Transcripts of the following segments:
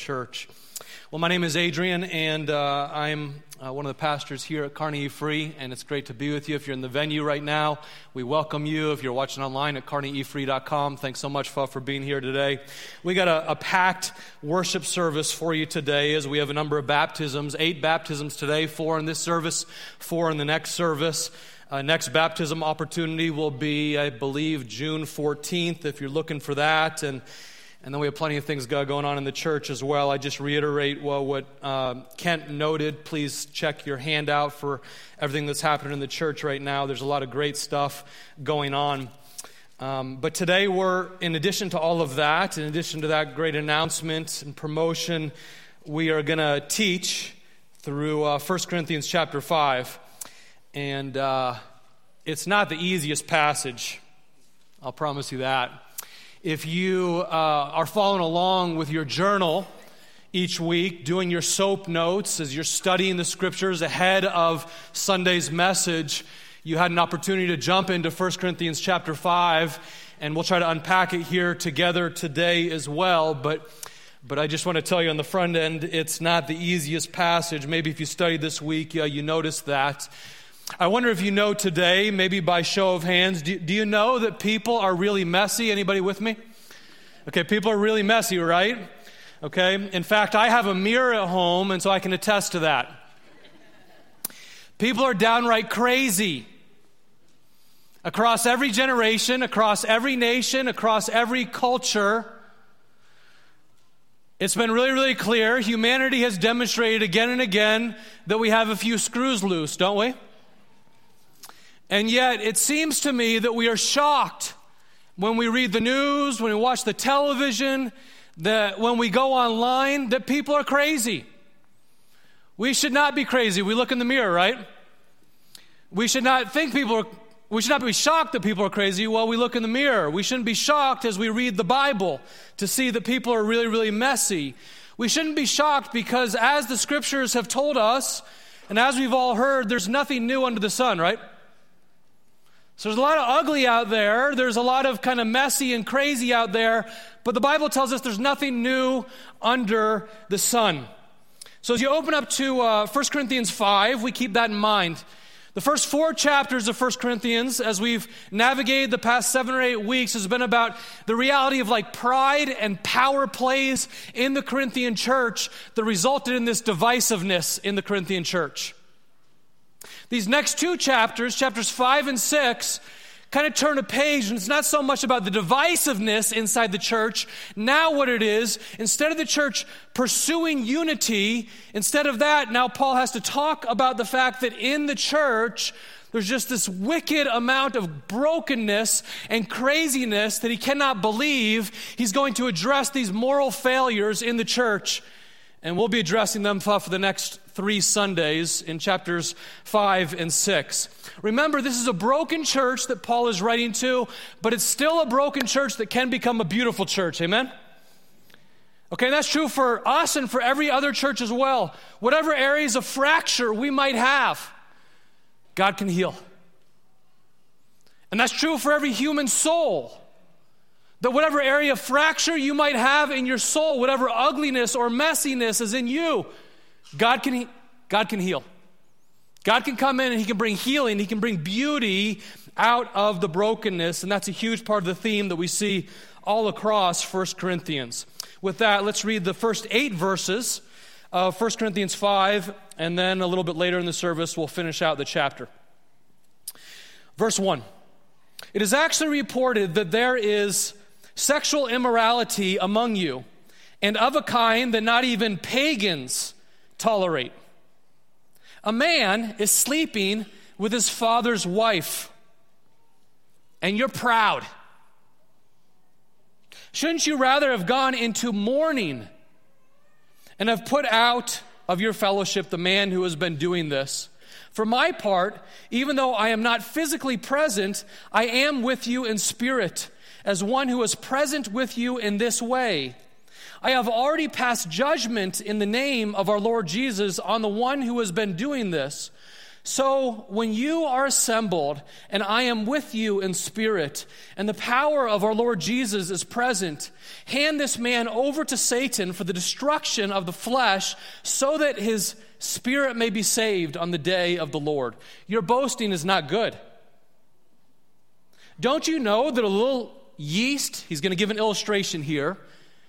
church. Well, my name is Adrian, and uh, I'm uh, one of the pastors here at Carnegie Free, and it's great to be with you. If you're in the venue right now, we welcome you. If you're watching online at kearneyefree.com, thanks so much for, for being here today. We got a, a packed worship service for you today as we have a number of baptisms, eight baptisms today, four in this service, four in the next service. Uh, next baptism opportunity will be, I believe, June 14th, if you're looking for that. And and then we have plenty of things going on in the church as well. I just reiterate well, what uh, Kent noted. Please check your handout for everything that's happening in the church right now. There's a lot of great stuff going on. Um, but today, we're, in addition to all of that, in addition to that great announcement and promotion, we are going to teach through uh, 1 Corinthians chapter 5. And uh, it's not the easiest passage, I'll promise you that. If you uh, are following along with your journal each week, doing your soap notes as you're studying the scriptures ahead of Sunday's message, you had an opportunity to jump into 1 Corinthians chapter 5, and we'll try to unpack it here together today as well. But but I just want to tell you on the front end, it's not the easiest passage. Maybe if you studied this week, yeah, you noticed that. I wonder if you know today, maybe by show of hands, do, do you know that people are really messy? Anybody with me? Okay, people are really messy, right? Okay, in fact, I have a mirror at home, and so I can attest to that. People are downright crazy. Across every generation, across every nation, across every culture, it's been really, really clear. Humanity has demonstrated again and again that we have a few screws loose, don't we? And yet, it seems to me that we are shocked when we read the news, when we watch the television, that when we go online, that people are crazy. We should not be crazy. We look in the mirror, right? We should not think people are, we should not be shocked that people are crazy while we look in the mirror. We shouldn't be shocked as we read the Bible to see that people are really, really messy. We shouldn't be shocked because as the scriptures have told us, and as we've all heard, there's nothing new under the sun, right? So there's a lot of ugly out there. There's a lot of kind of messy and crazy out there. But the Bible tells us there's nothing new under the sun. So as you open up to uh, 1 Corinthians 5, we keep that in mind. The first four chapters of 1 Corinthians, as we've navigated the past seven or eight weeks, has been about the reality of like pride and power plays in the Corinthian church that resulted in this divisiveness in the Corinthian church. These next two chapters, chapters 5 and 6, kind of turn a page, and it's not so much about the divisiveness inside the church. Now, what it is, instead of the church pursuing unity, instead of that, now Paul has to talk about the fact that in the church, there's just this wicked amount of brokenness and craziness that he cannot believe. He's going to address these moral failures in the church. And we'll be addressing them for the next three Sundays in chapters 5 and 6. Remember, this is a broken church that Paul is writing to, but it's still a broken church that can become a beautiful church. Amen? Okay, that's true for us and for every other church as well. Whatever areas of fracture we might have, God can heal. And that's true for every human soul. That whatever area of fracture you might have in your soul, whatever ugliness or messiness is in you, God can, God can heal. God can come in and He can bring healing, He can bring beauty out of the brokenness, and that's a huge part of the theme that we see all across 1 Corinthians. With that, let's read the first eight verses of 1 Corinthians 5, and then a little bit later in the service, we'll finish out the chapter. Verse 1 It is actually reported that there is sexual immorality among you, and of a kind that not even pagans tolerate. A man is sleeping with his father's wife, and you're proud. Shouldn't you rather have gone into mourning and have put out of your fellowship the man who has been doing this? For my part, even though I am not physically present, I am with you in spirit, as one who is present with you in this way. I have already passed judgment in the name of our Lord Jesus on the one who has been doing this. So, when you are assembled, and I am with you in spirit, and the power of our Lord Jesus is present, hand this man over to Satan for the destruction of the flesh, so that his spirit may be saved on the day of the Lord. Your boasting is not good. Don't you know that a little yeast, he's going to give an illustration here,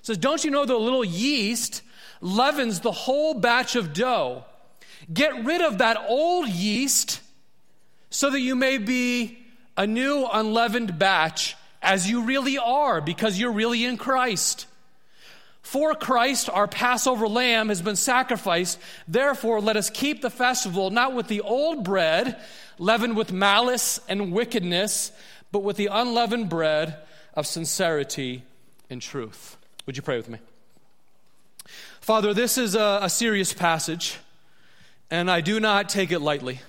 says, Don't you know the little yeast leavens the whole batch of dough? Get rid of that old yeast so that you may be a new unleavened batch as you really are because you're really in Christ. For Christ, our Passover lamb, has been sacrificed. Therefore, let us keep the festival not with the old bread, leavened with malice and wickedness, but with the unleavened bread of sincerity and truth. Would you pray with me? Father, this is a, a serious passage and I do not take it lightly.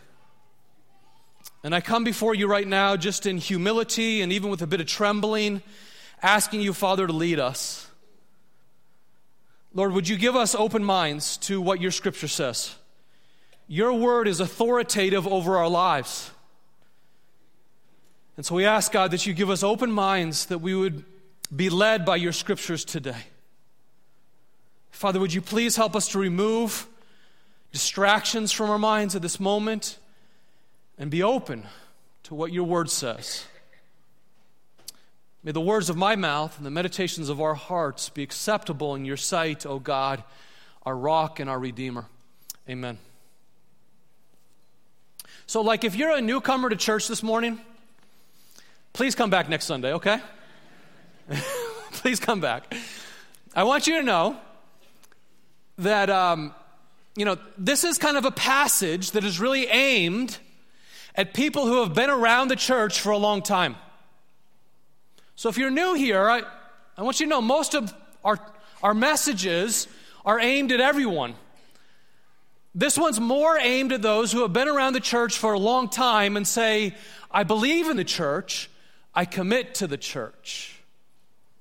And I come before you right now just in humility and even with a bit of trembling, asking you, Father, to lead us. Lord, would you give us open minds to what your scripture says? Your word is authoritative over our lives. And so we ask, God, that you give us open minds that we would be led by your scriptures today. Father, would you please help us to remove distractions from our minds at this moment and be open to what your word says. May the words of my mouth and the meditations of our hearts be acceptable in your sight, O God, our rock and our redeemer. Amen. So, like, if you're a newcomer to church this morning, please come back next Sunday, okay? please come back. I want you to know that um, you know, this is kind of a passage that is really aimed at people who have been around the church for a long time. So if you're new here, I, I want you to know most of our, our messages are aimed at everyone. This one's more aimed at those who have been around the church for a long time and say, I believe in the church, I commit to the church.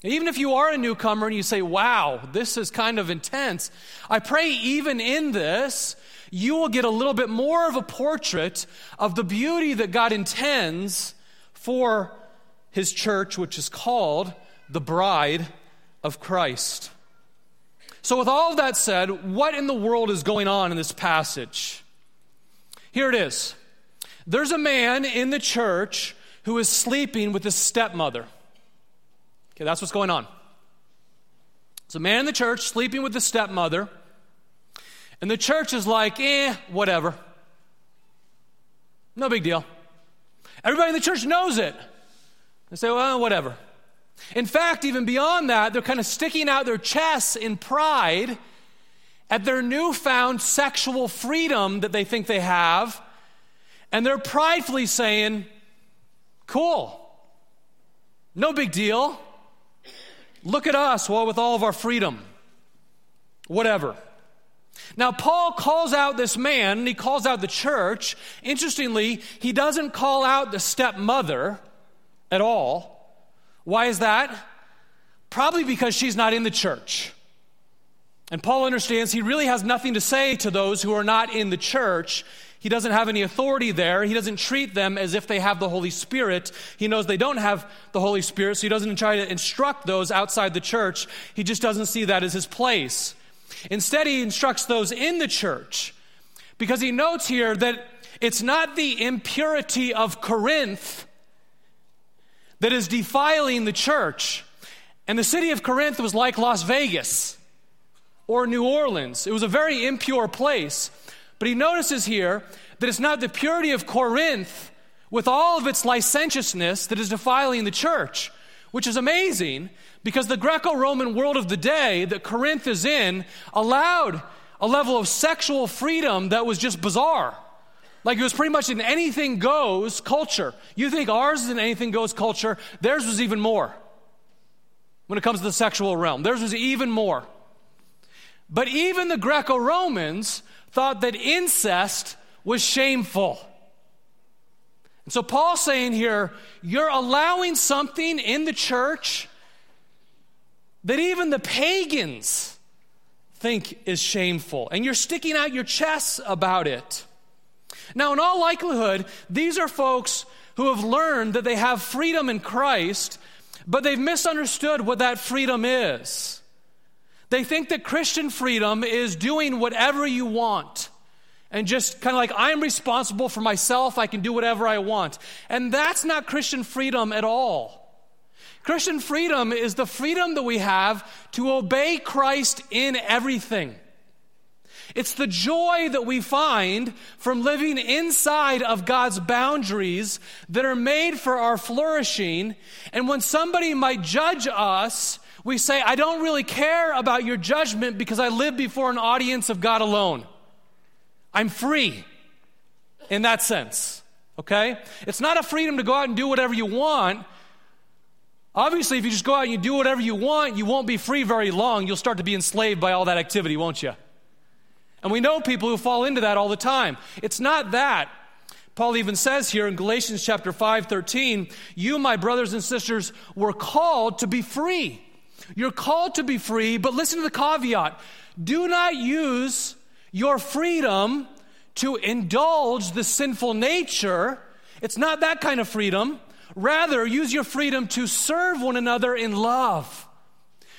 Even if you are a newcomer and you say, wow, this is kind of intense, I pray even in this, you will get a little bit more of a portrait of the beauty that God intends for his church, which is called the bride of Christ. So, with all of that said, what in the world is going on in this passage? Here it is. There's a man in the church who is sleeping with his stepmother. Okay, that's what's going on. It's a man in the church sleeping with the stepmother, and the church is like, eh, whatever. No big deal. Everybody in the church knows it. They say, well, whatever. In fact, even beyond that, they're kind of sticking out their chests in pride at their newfound sexual freedom that they think they have. And they're pridefully saying, cool, no big deal. Look at us, well, with all of our freedom. Whatever. Now, Paul calls out this man, he calls out the church. Interestingly, he doesn't call out the stepmother at all. Why is that? Probably because she's not in the church. And Paul understands he really has nothing to say to those who are not in the church. He doesn't have any authority there. He doesn't treat them as if they have the Holy Spirit. He knows they don't have the Holy Spirit, so he doesn't try to instruct those outside the church. He just doesn't see that as his place. Instead, he instructs those in the church because he notes here that it's not the impurity of Corinth that is defiling the church. And the city of Corinth was like Las Vegas or New Orleans, it was a very impure place. But he notices here that it's not the purity of Corinth with all of its licentiousness that is defiling the church, which is amazing because the Greco Roman world of the day that Corinth is in allowed a level of sexual freedom that was just bizarre. Like it was pretty much an anything goes culture. You think ours is an anything goes culture, theirs was even more when it comes to the sexual realm. Theirs was even more. But even the Greco Romans thought that incest was shameful. And so Paul's saying here, you're allowing something in the church that even the pagans think is shameful, and you're sticking out your chests about it. Now, in all likelihood, these are folks who have learned that they have freedom in Christ, but they've misunderstood what that freedom is. They think that Christian freedom is doing whatever you want and just kind of like, I'm responsible for myself, I can do whatever I want. And that's not Christian freedom at all. Christian freedom is the freedom that we have to obey Christ in everything. It's the joy that we find from living inside of God's boundaries that are made for our flourishing. And when somebody might judge us, we say, I don't really care about your judgment because I live before an audience of God alone. I'm free in that sense. Okay? It's not a freedom to go out and do whatever you want. Obviously, if you just go out and you do whatever you want, you won't be free very long. You'll start to be enslaved by all that activity, won't you? And we know people who fall into that all the time. It's not that. Paul even says here in Galatians chapter 5, 13, you, my brothers and sisters, were called to be free. You're called to be free, but listen to the caveat. Do not use your freedom to indulge the sinful nature. It's not that kind of freedom. Rather, use your freedom to serve one another in love.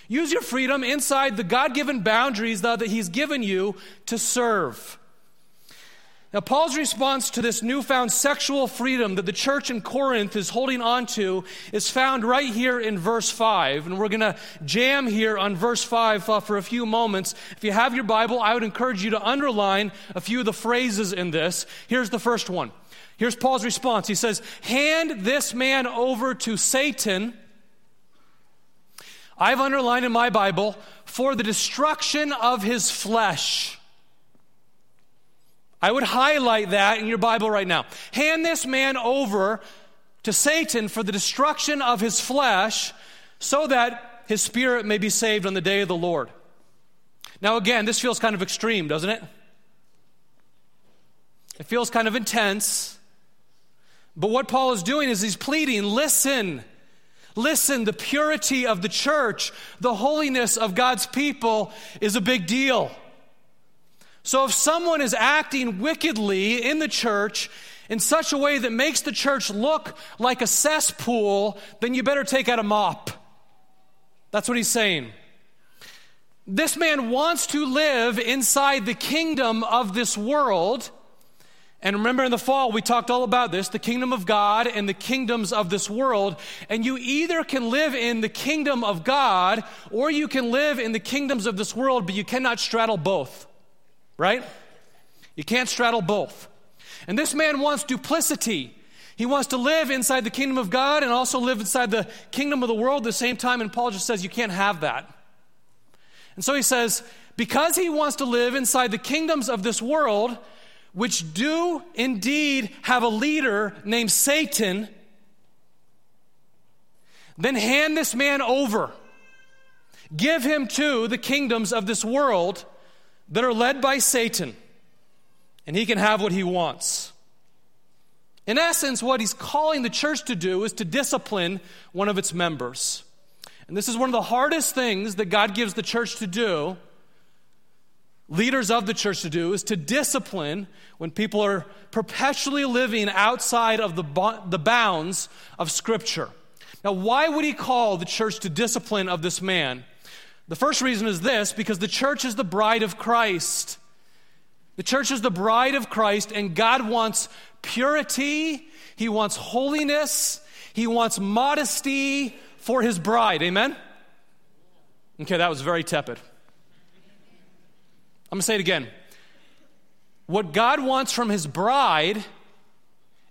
Use your freedom inside the God given boundaries that He's given you to serve. Now, Paul's response to this newfound sexual freedom that the church in Corinth is holding on to is found right here in verse 5. And we're going to jam here on verse 5 uh, for a few moments. If you have your Bible, I would encourage you to underline a few of the phrases in this. Here's the first one. Here's Paul's response. He says, Hand this man over to Satan. I've underlined in my Bible, for the destruction of his flesh. I would highlight that in your Bible right now. Hand this man over to Satan for the destruction of his flesh so that his spirit may be saved on the day of the Lord. Now, again, this feels kind of extreme, doesn't it? It feels kind of intense. But what Paul is doing is he's pleading listen, listen, the purity of the church, the holiness of God's people is a big deal. So if someone is acting wickedly in the church in such a way that makes the church look like a cesspool, then you better take out a mop. That's what he's saying. This man wants to live inside the kingdom of this world. And remember in the fall, we talked all about this the kingdom of God and the kingdoms of this world. And you either can live in the kingdom of God or you can live in the kingdoms of this world, but you cannot straddle both right? You can't straddle both. And this man wants duplicity. He wants to live inside the kingdom of God and also live inside the kingdom of the world at the same time. And Paul just says, You can't have that. And so he says, Because he wants to live inside the kingdoms of this world, which do indeed have a leader named Satan, then hand this man over. Give him to the kingdoms of this world that are led by Satan, and he can have what he wants. In essence, what he's calling the church to do is to discipline one of its members. And this is one of the hardest things that God gives the church to do, leaders of the church to do, is to discipline when people are perpetually living outside of the, the bounds of Scripture. Now, why would he call the church to discipline of this man? The first reason is this because the church is the bride of Christ. The church is the bride of Christ, and God wants purity, He wants holiness, He wants modesty for His bride. Amen? Okay, that was very tepid. I'm going to say it again. What God wants from His bride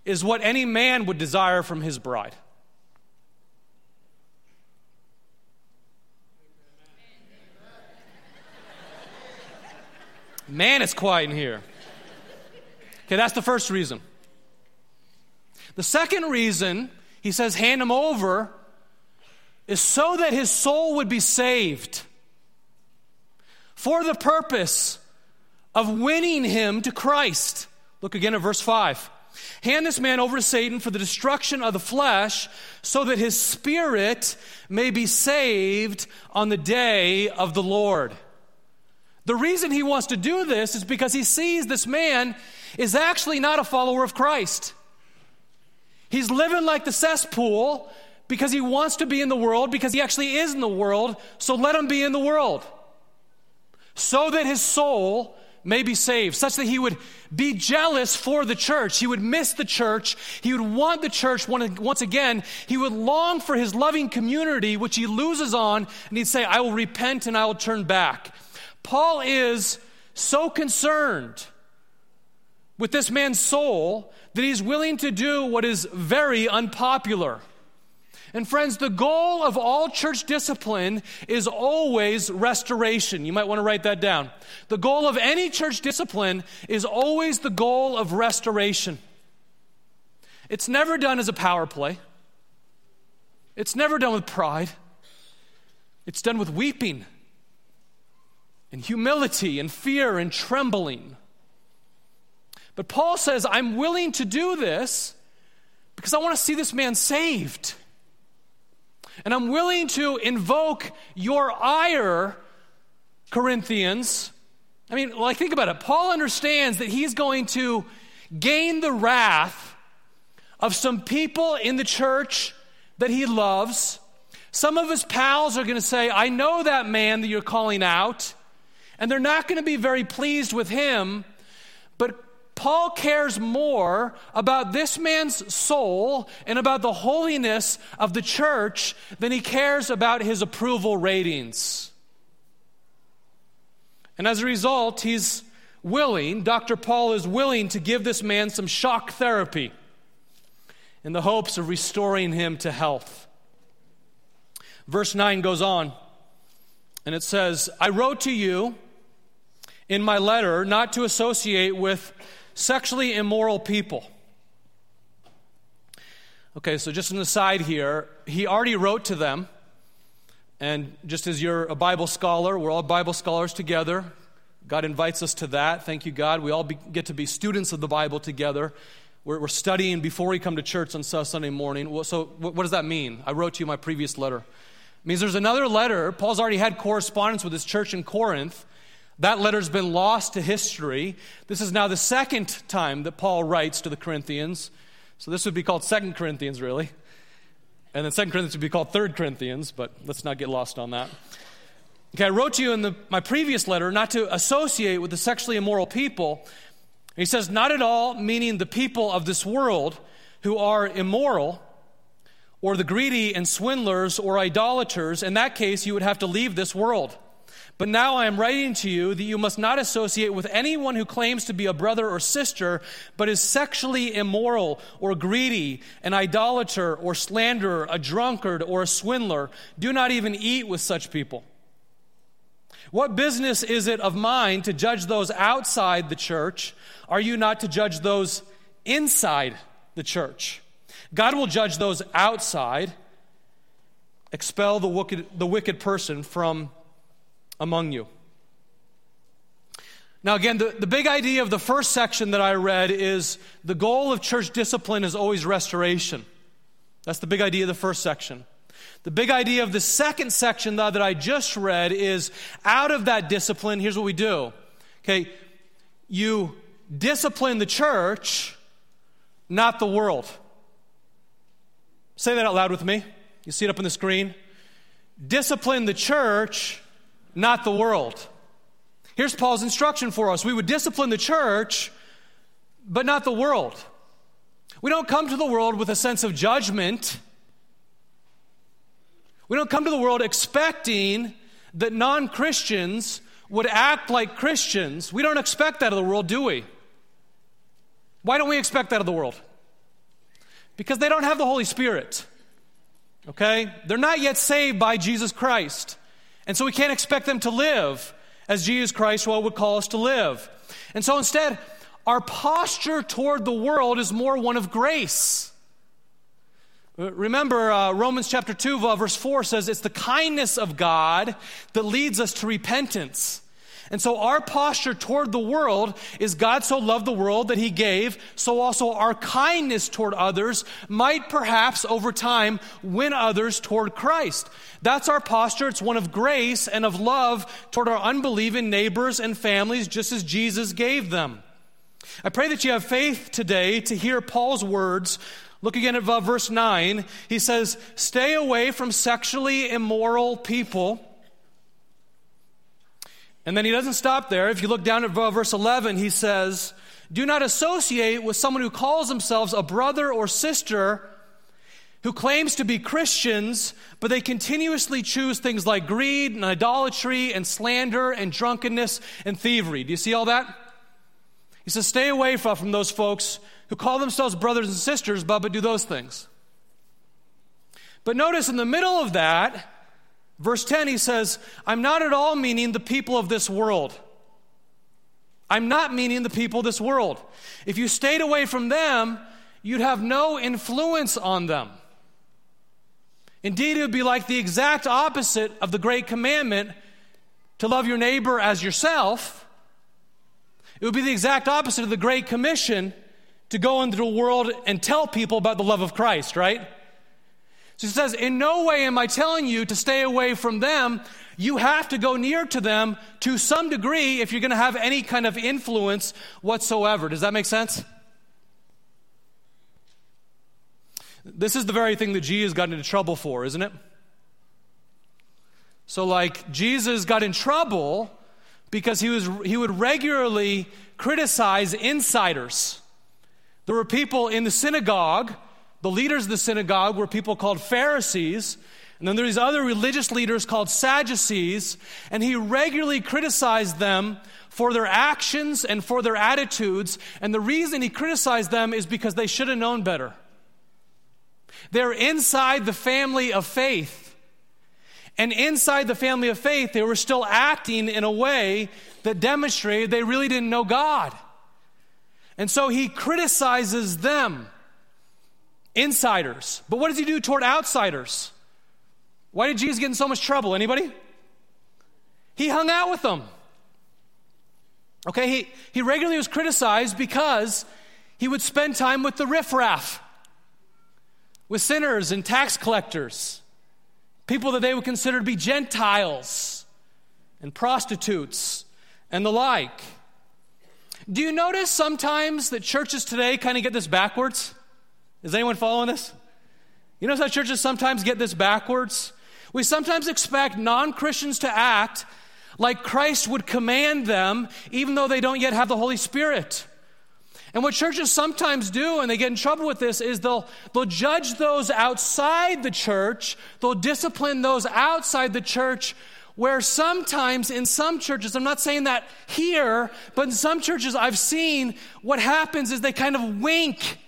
is what any man would desire from his bride. Man, it's quiet in here. Okay, that's the first reason. The second reason he says, hand him over, is so that his soul would be saved for the purpose of winning him to Christ. Look again at verse 5. Hand this man over to Satan for the destruction of the flesh, so that his spirit may be saved on the day of the Lord. The reason he wants to do this is because he sees this man is actually not a follower of Christ. He's living like the cesspool because he wants to be in the world, because he actually is in the world, so let him be in the world. So that his soul may be saved, such that he would be jealous for the church. He would miss the church. He would want the church once again. He would long for his loving community, which he loses on, and he'd say, I will repent and I will turn back. Paul is so concerned with this man's soul that he's willing to do what is very unpopular. And friends, the goal of all church discipline is always restoration. You might want to write that down. The goal of any church discipline is always the goal of restoration. It's never done as a power play, it's never done with pride, it's done with weeping and humility and fear and trembling. But Paul says, I'm willing to do this because I want to see this man saved. And I'm willing to invoke your ire, Corinthians. I mean, like, think about it. Paul understands that he's going to gain the wrath of some people in the church that he loves. Some of his pals are going to say, I know that man that you're calling out. And they're not going to be very pleased with him. But Paul cares more about this man's soul and about the holiness of the church than he cares about his approval ratings. And as a result, he's willing, Dr. Paul is willing to give this man some shock therapy in the hopes of restoring him to health. Verse 9 goes on, and it says, I wrote to you in my letter not to associate with sexually immoral people. Okay, so just an aside here, he already wrote to them. And just as you're a Bible scholar, we're all Bible scholars together. God invites us to that. Thank you, God. We all be, get to be students of the Bible together. We're, we're, studying before we come to church on Sunday morning. So, what, does that mean? I wrote to you my previous letter. It means there's another letter. Paul's already had correspondence with his church in Corinth. That letter's been lost to history. This is now the second time that Paul writes to the Corinthians. So this would be called Second Corinthians, really. And then Second Corinthians would be called Third Corinthians, but let's not get lost on that. Okay, I wrote to you in the, my previous letter not to associate with the sexually immoral people. He says, not at all, meaning the people of this world who are immoral, or the greedy and swindlers or idolaters. In that case, you would have to leave this world. But now I am writing to you that you must not associate with anyone who claims to be a brother or sister, but is sexually immoral or greedy, an idolater or slanderer, a drunkard or a swindler. Do not even eat with such people. What business is it of mine to judge those outside the church? Are you not to judge those inside the church? God will judge those outside. Expel the wicked, the wicked person from among you. Now, again, the, the big idea of the first section that I read is the goal of church discipline is always restoration. That's the big idea of the first section. The big idea of the second section, though, that I just read is out of that discipline, here's what we do. Okay, you discipline the church, not the world. Say that out loud with me. You see it up on the screen. Discipline the church, not the world. Here's Paul's instruction for us we would discipline the church, but not the world. We don't come to the world with a sense of judgment. We don't come to the world expecting that non Christians would act like Christians. We don't expect that of the world, do we? Why don't we expect that of the world? Because they don't have the Holy Spirit. Okay? They're not yet saved by Jesus Christ. And so we can't expect them to live as Jesus Christ well would call us to live. And so instead, our posture toward the world is more one of grace. Remember, uh, Romans chapter 2, verse 4 says it's the kindness of God that leads us to repentance. And so our posture toward the world is God so loved the world that he gave, so also our kindness toward others might perhaps over time win others toward Christ. That's our posture. It's one of grace and of love toward our unbelieving neighbors and families, just as Jesus gave them. I pray that you have faith today to hear Paul's words. Look again at verse 9. He says, Stay away from sexually immoral people. And then he doesn't stop there. If you look down at verse 11, he says, Do not associate with someone who calls themselves a brother or sister who claims to be Christians, but they continuously choose things like greed and idolatry and slander and drunkenness and thievery. Do you see all that? He says, stay away from those folks who call themselves brothers and sisters, but, but do those things. But notice in the middle of that, verse 10, he says, I'm not at all meaning the people of this world. I'm not meaning the people of this world. If you stayed away from them, you'd have no influence on them. Indeed, it would be like the exact opposite of the great commandment to love your neighbor as yourself. It would be the exact opposite of the Great Commission to go into the world and tell people about the love of Christ, right? So he says, In no way am I telling you to stay away from them. You have to go near to them to some degree if you're going to have any kind of influence whatsoever. Does that make sense? This is the very thing that Jesus got into trouble for, isn't it? So, like, Jesus got in trouble because he, was, he would regularly criticize insiders. There were people in the synagogue, the leaders of the synagogue were people called Pharisees, and then there these other religious leaders called Sadducees, and he regularly criticized them for their actions and for their attitudes. And the reason he criticized them is because they should have known better. They're inside the family of faith. And inside the family of faith, they were still acting in a way that demonstrated they really didn't know God. And so he criticizes them, insiders. But what does he do toward outsiders? Why did Jesus get in so much trouble? Anybody? He hung out with them. Okay, he, he regularly was criticized because he would spend time with the riffraff with sinners and tax collectors, people that they would consider to be Gentiles and prostitutes and the like. Do you notice sometimes that churches today kind of get this backwards? Is anyone following this? You notice how churches sometimes get this backwards? We sometimes expect non Christians to act like Christ would command them, even though they don't yet have the Holy Spirit. And what churches sometimes do, and they get in trouble with this, is they'll, they'll judge those outside the church, they'll discipline those outside the church, where sometimes in some churches, I'm not saying that here, but in some churches I've seen what happens is they kind of wink.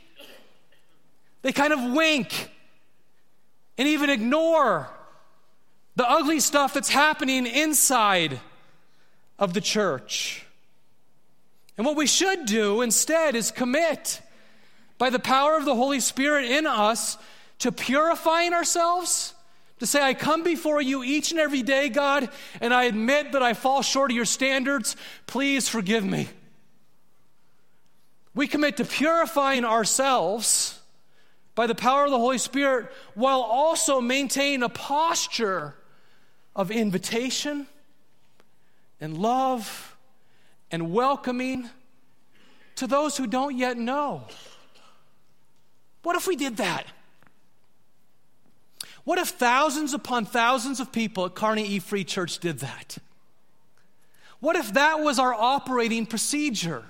They kind of wink and even ignore the ugly stuff that's happening inside of the church. And what we should do instead is commit by the power of the Holy Spirit in us to purifying ourselves, to say, I come before you each and every day, God, and I admit that I fall short of your standards. Please forgive me. We commit to purifying ourselves by the power of the Holy Spirit while also maintaining a posture of invitation and love and welcoming to those who don't yet know. What if we did that? What if thousands upon thousands of people at Kearney E Free Church did that? What if that was our operating procedure?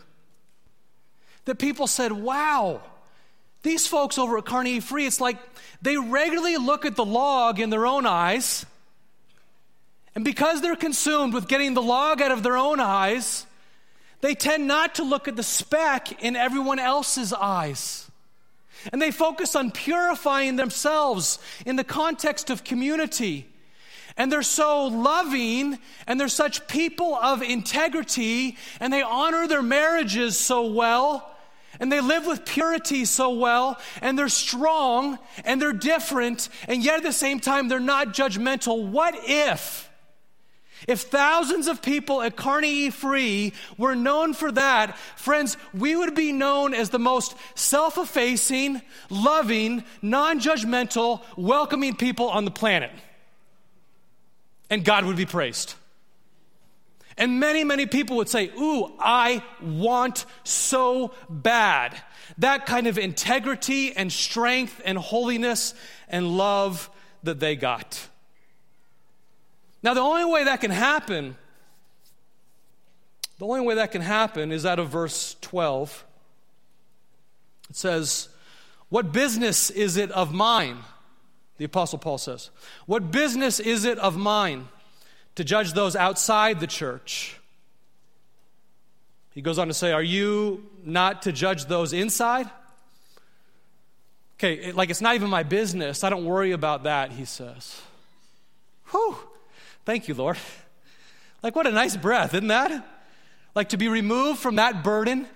That people said, wow, these folks over at Kearney E Free, it's like they regularly look at the log in their own eyes. And because they're consumed with getting the log out of their own eyes, they tend not to look at the speck in everyone else's eyes. And they focus on purifying themselves in the context of community. And they're so loving and they're such people of integrity and they honor their marriages so well and they live with purity so well and they're strong and they're different and yet at the same time they're not judgmental. What if? If thousands of people at Kearney E Free were known for that, friends, we would be known as the most self effacing, loving, non judgmental, welcoming people on the planet. And God would be praised. And many, many people would say, Ooh, I want so bad. That kind of integrity and strength and holiness and love that they got. Now, the only way that can happen, the only way that can happen is out of verse 12. It says, What business is it of mine? The Apostle Paul says, What business is it of mine to judge those outside the church? He goes on to say, Are you not to judge those inside? Okay, like it's not even my business. I don't worry about that, he says. Whew. Thank you, Lord. Like, what a nice breath, isn't that? Like to be removed from that burden.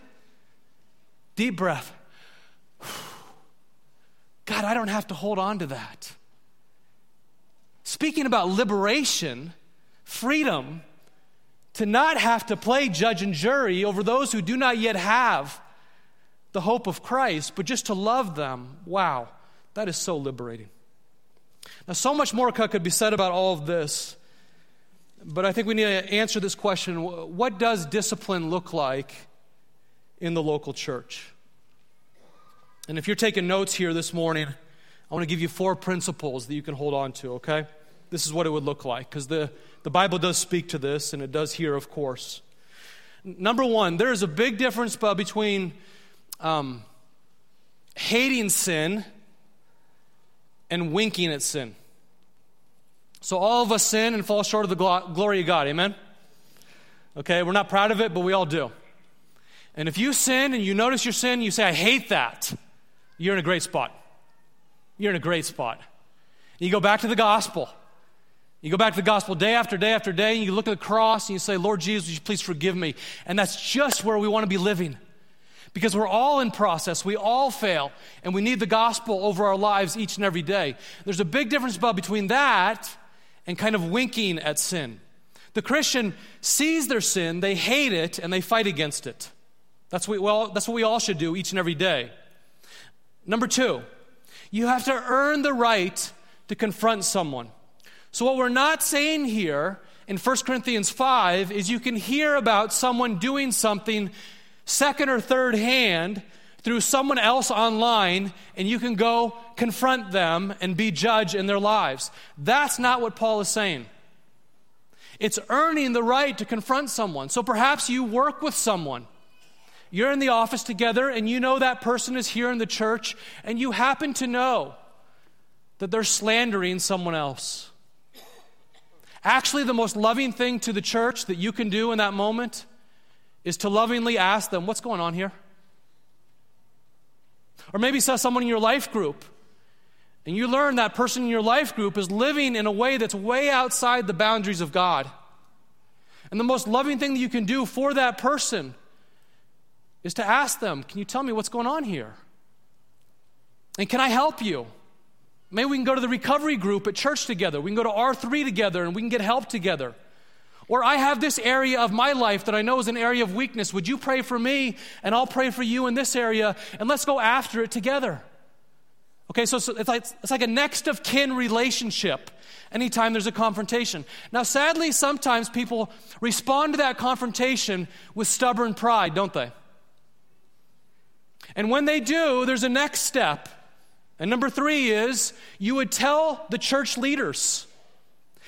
Deep breath. God, I don't have to hold on to that. Speaking about liberation, freedom, to not have to play judge and jury over those who do not yet have the hope of Christ, but just to love them. Wow, that is so liberating. Now, so much more could be said about all of this, but I think we need to answer this question what does discipline look like in the local church? And if you're taking notes here this morning, I want to give you four principles that you can hold on to, okay? This is what it would look like, because the, the Bible does speak to this, and it does here, of course. Number one, there is a big difference between um, hating sin and winking at sin. So, all of us sin and fall short of the glory of God, amen? Okay, we're not proud of it, but we all do. And if you sin and you notice your sin, you say, I hate that you're in a great spot. You're in a great spot. You go back to the gospel. You go back to the gospel day after day after day, and you look at the cross and you say, Lord Jesus, you please forgive me? And that's just where we want to be living. Because we're all in process, we all fail, and we need the gospel over our lives each and every day. There's a big difference between that and kind of winking at sin. The Christian sees their sin, they hate it, and they fight against it. That's what, that's what we all should do each and every day. Number two, you have to earn the right to confront someone. So, what we're not saying here in 1 Corinthians 5 is you can hear about someone doing something second or third hand through someone else online and you can go confront them and be judge in their lives. That's not what Paul is saying. It's earning the right to confront someone. So perhaps you work with someone you're in the office together and you know that person is here in the church and you happen to know that they're slandering someone else. Actually, the most loving thing to the church that you can do in that moment is to lovingly ask them, What's going on here? Or maybe saw someone in your life group and you learn that person in your life group is living in a way that's way outside the boundaries of God. And the most loving thing that you can do for that person is to ask them, Can you tell me what's going on here? And can I help you? Maybe we can go to the recovery group at church together. We can go to R3 together and we can get help together. Or I have this area of my life that I know is an area of weakness. Would you pray for me and I'll pray for you in this area and let's go after it together? Okay, so, so it's, like, it's like a next of kin relationship anytime there's a confrontation. Now, sadly, sometimes people respond to that confrontation with stubborn pride, don't they? And when they do, there's a next step. And number three is you would tell the church leaders.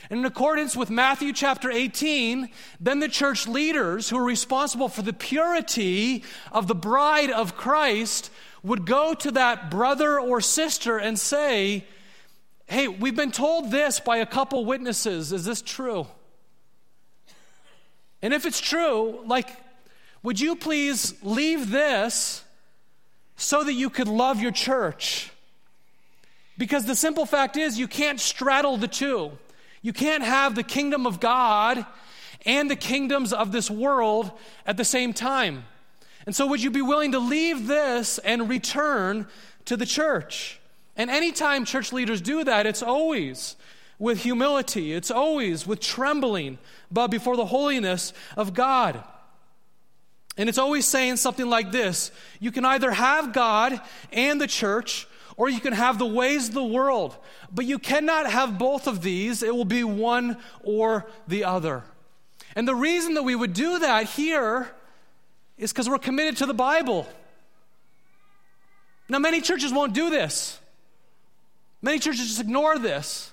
And in accordance with Matthew chapter 18, then the church leaders who are responsible for the purity of the bride of Christ would go to that brother or sister and say, Hey, we've been told this by a couple witnesses. Is this true? And if it's true, like, would you please leave this so that you could love your church. Because the simple fact is, you can't straddle the two. You can't have the kingdom of God and the kingdoms of this world at the same time. And so, would you be willing to leave this and return to the church? And anytime church leaders do that, it's always with humility, it's always with trembling, but before the holiness of God. And it's always saying something like this You can either have God and the church, or you can have the ways of the world. But you cannot have both of these, it will be one or the other. And the reason that we would do that here is because we're committed to the Bible. Now, many churches won't do this. Many churches just ignore this.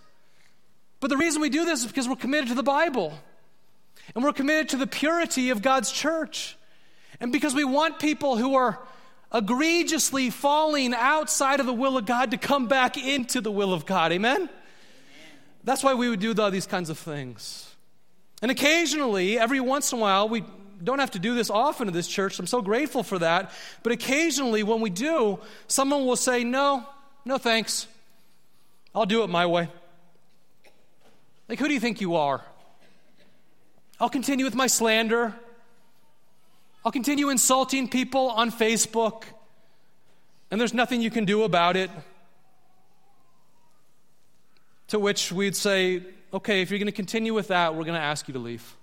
But the reason we do this is because we're committed to the Bible. And we're committed to the purity of God's church. And because we want people who are egregiously falling outside of the will of God to come back into the will of God. Amen? Amen? That's why we would do these kinds of things. And occasionally, every once in a while, we don't have to do this often in this church. I'm so grateful for that. But occasionally, when we do, someone will say, No, no thanks. I'll do it my way. Like, who do you think you are? I'll continue with my slander. I'll continue insulting people on Facebook, and there's nothing you can do about it. To which we'd say, okay, if you're going to continue with that, we're going to ask you to leave.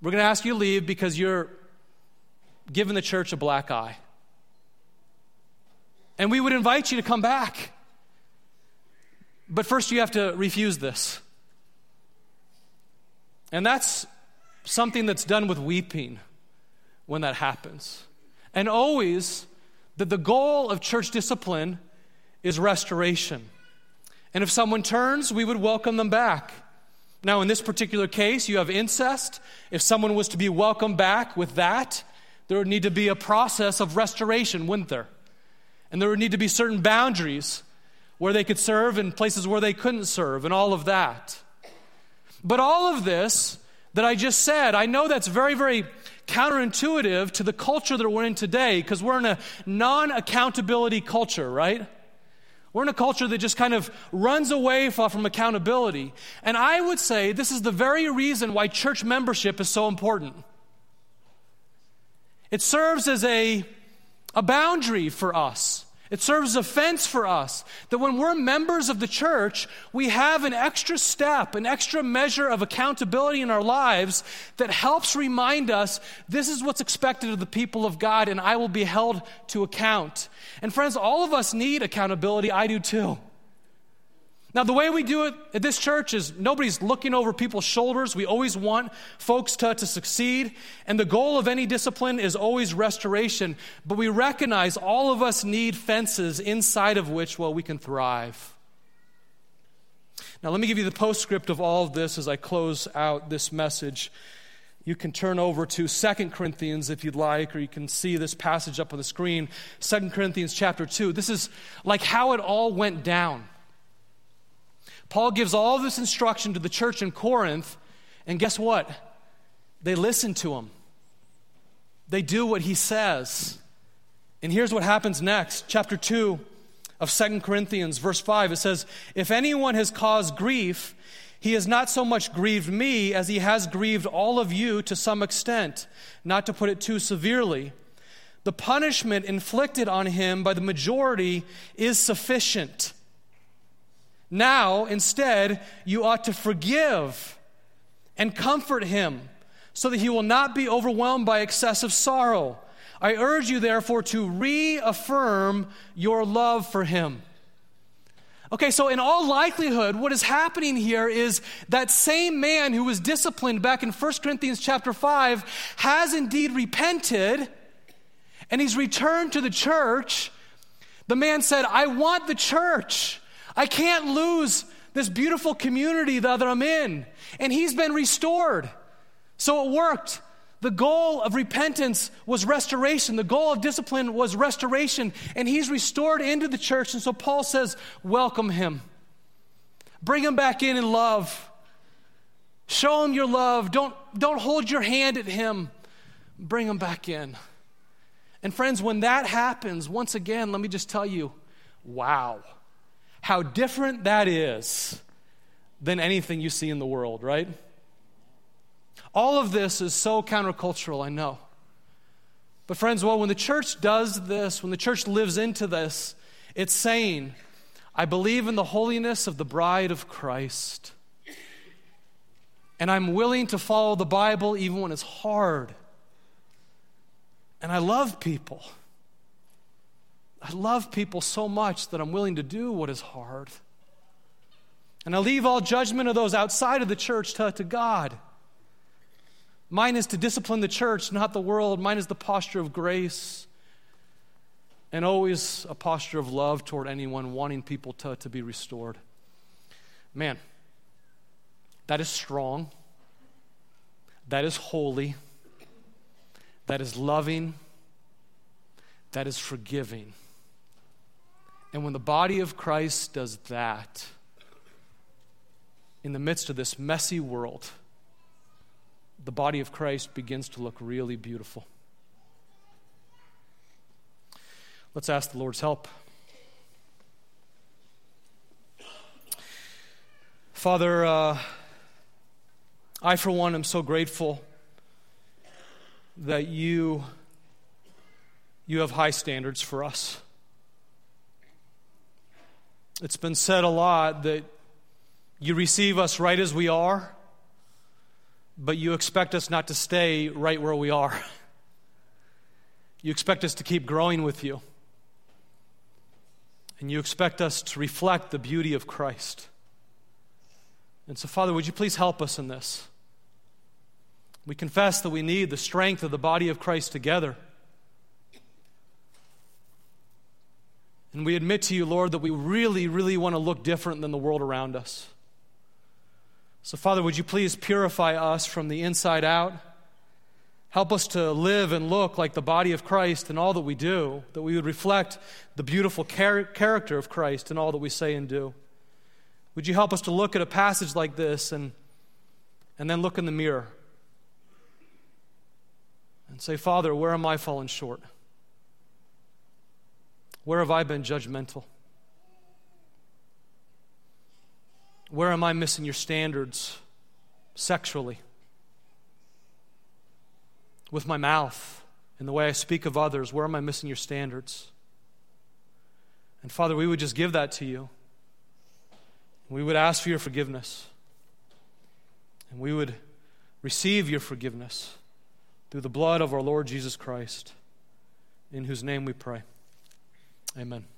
We're going to ask you to leave because you're giving the church a black eye. And we would invite you to come back. But first, you have to refuse this. And that's something that's done with weeping when that happens. And always, that the goal of church discipline is restoration. And if someone turns, we would welcome them back. Now, in this particular case, you have incest. If someone was to be welcomed back with that, there would need to be a process of restoration, wouldn't there? And there would need to be certain boundaries where they could serve and places where they couldn't serve, and all of that. But all of this that I just said, I know that's very, very counterintuitive to the culture that we're in today because we're in a non accountability culture, right? We're in a culture that just kind of runs away from accountability. And I would say this is the very reason why church membership is so important. It serves as a, a boundary for us. It serves as a fence for us that when we're members of the church, we have an extra step, an extra measure of accountability in our lives that helps remind us this is what's expected of the people of God and I will be held to account. And friends, all of us need accountability. I do too. Now, the way we do it at this church is nobody's looking over people's shoulders. We always want folks to, to succeed. And the goal of any discipline is always restoration. But we recognize all of us need fences inside of which, well, we can thrive. Now, let me give you the postscript of all of this as I close out this message. You can turn over to Second Corinthians if you'd like, or you can see this passage up on the screen. Second Corinthians chapter 2. This is like how it all went down. Paul gives all this instruction to the church in Corinth, and guess what? They listen to him. They do what he says. And here's what happens next. Chapter 2 of Second Corinthians, verse 5, it says, If anyone has caused grief, he has not so much grieved me as he has grieved all of you to some extent, not to put it too severely. The punishment inflicted on him by the majority is sufficient. Now, instead, you ought to forgive and comfort him so that he will not be overwhelmed by excessive sorrow. I urge you, therefore, to reaffirm your love for him. Okay, so in all likelihood, what is happening here is that same man who was disciplined back in 1 Corinthians chapter 5 has indeed repented and he's returned to the church. The man said, I want the church. I can't lose this beautiful community that I'm in. And he's been restored. So it worked. The goal of repentance was restoration. The goal of discipline was restoration. And he's restored into the church. And so Paul says, Welcome him. Bring him back in in love. Show him your love. Don't, don't hold your hand at him. Bring him back in. And friends, when that happens, once again, let me just tell you wow, how different that is than anything you see in the world, right? All of this is so countercultural, I know. But, friends, well, when the church does this, when the church lives into this, it's saying, I believe in the holiness of the bride of Christ. And I'm willing to follow the Bible even when it's hard. And I love people. I love people so much that I'm willing to do what is hard. And I leave all judgment of those outside of the church to, to God. Mine is to discipline the church, not the world. Mine is the posture of grace and always a posture of love toward anyone wanting people to, to be restored. Man, that is strong. That is holy. That is loving. That is forgiving. And when the body of Christ does that, in the midst of this messy world, the body of Christ begins to look really beautiful. Let's ask the Lord's help. Father, uh, I, for one, am so grateful that you, you have high standards for us. It's been said a lot that you receive us right as we are, but you expect us not to stay right where we are. You expect us to keep growing with you. And you expect us to reflect the beauty of Christ. And so, Father, would you please help us in this? We confess that we need the strength of the body of Christ together. And we admit to you, Lord, that we really, really want to look different than the world around us. So, Father, would you please purify us from the inside out? Help us to live and look like the body of Christ in all that we do, that we would reflect the beautiful char- character of Christ in all that we say and do. Would you help us to look at a passage like this and, and then look in the mirror and say, Father, where am I falling short? Where have I been judgmental? Where am I missing your standards sexually? with my mouth and the way I speak of others? Where am I missing your standards? And Father, we would just give that to you. We would ask for your forgiveness. And we would receive your forgiveness through the blood of our Lord Jesus Christ, in whose name we pray. Amen.